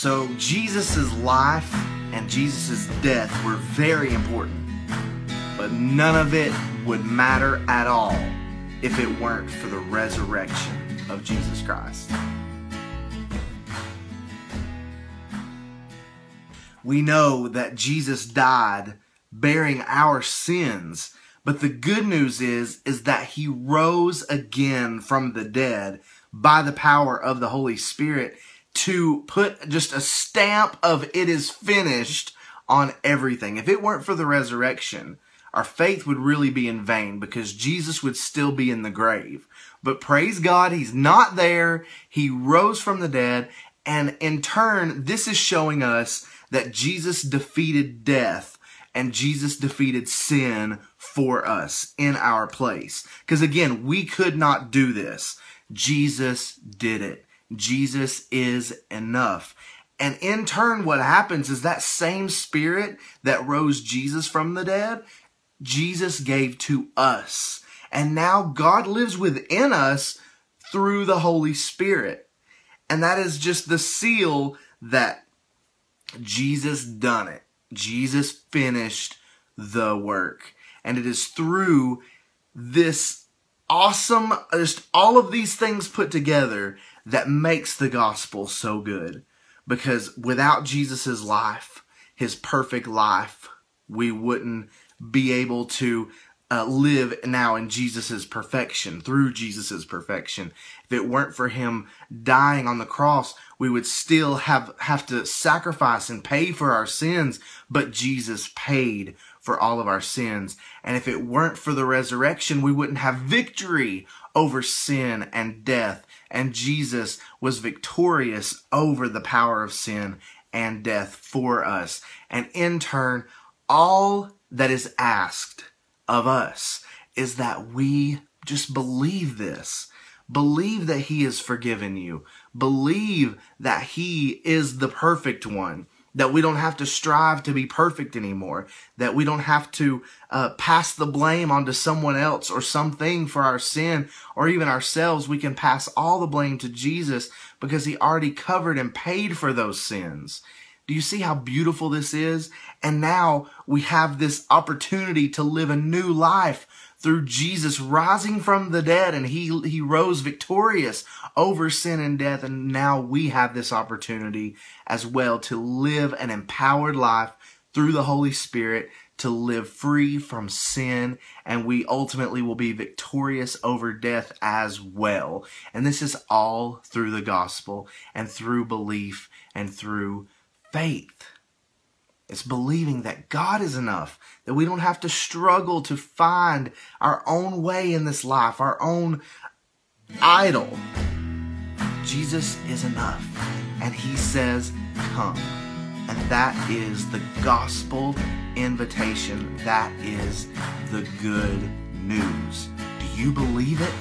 So Jesus' life and Jesus' death were very important, but none of it would matter at all if it weren't for the resurrection of Jesus Christ. We know that Jesus died bearing our sins, but the good news is is that he rose again from the dead by the power of the Holy Spirit to put just a stamp of it is finished on everything. If it weren't for the resurrection, our faith would really be in vain because Jesus would still be in the grave. But praise God, he's not there. He rose from the dead. And in turn, this is showing us that Jesus defeated death and Jesus defeated sin for us in our place. Because again, we could not do this. Jesus did it. Jesus is enough. And in turn, what happens is that same spirit that rose Jesus from the dead, Jesus gave to us. And now God lives within us through the Holy Spirit. And that is just the seal that Jesus done it. Jesus finished the work. And it is through this awesome, just all of these things put together that makes the gospel so good. Because without Jesus' life, his perfect life, we wouldn't be able to uh, live now in Jesus' perfection, through Jesus' perfection. If it weren't for him dying on the cross, we would still have, have to sacrifice and pay for our sins, but Jesus paid for all of our sins. And if it weren't for the resurrection, we wouldn't have victory over sin and death. And Jesus was victorious over the power of sin and death for us. And in turn, all that is asked of us is that we just believe this. Believe that He has forgiven you. Believe that He is the perfect one. That we don't have to strive to be perfect anymore. That we don't have to uh, pass the blame onto someone else or something for our sin or even ourselves. We can pass all the blame to Jesus because He already covered and paid for those sins. Do you see how beautiful this is? And now we have this opportunity to live a new life through Jesus rising from the dead and he, he rose victorious over sin and death. And now we have this opportunity as well to live an empowered life through the Holy Spirit to live free from sin and we ultimately will be victorious over death as well. And this is all through the gospel and through belief and through faith. It's believing that God is enough, that we don't have to struggle to find our own way in this life, our own idol. Jesus is enough, and He says, Come. And that is the gospel invitation. That is the good news. Do you believe it?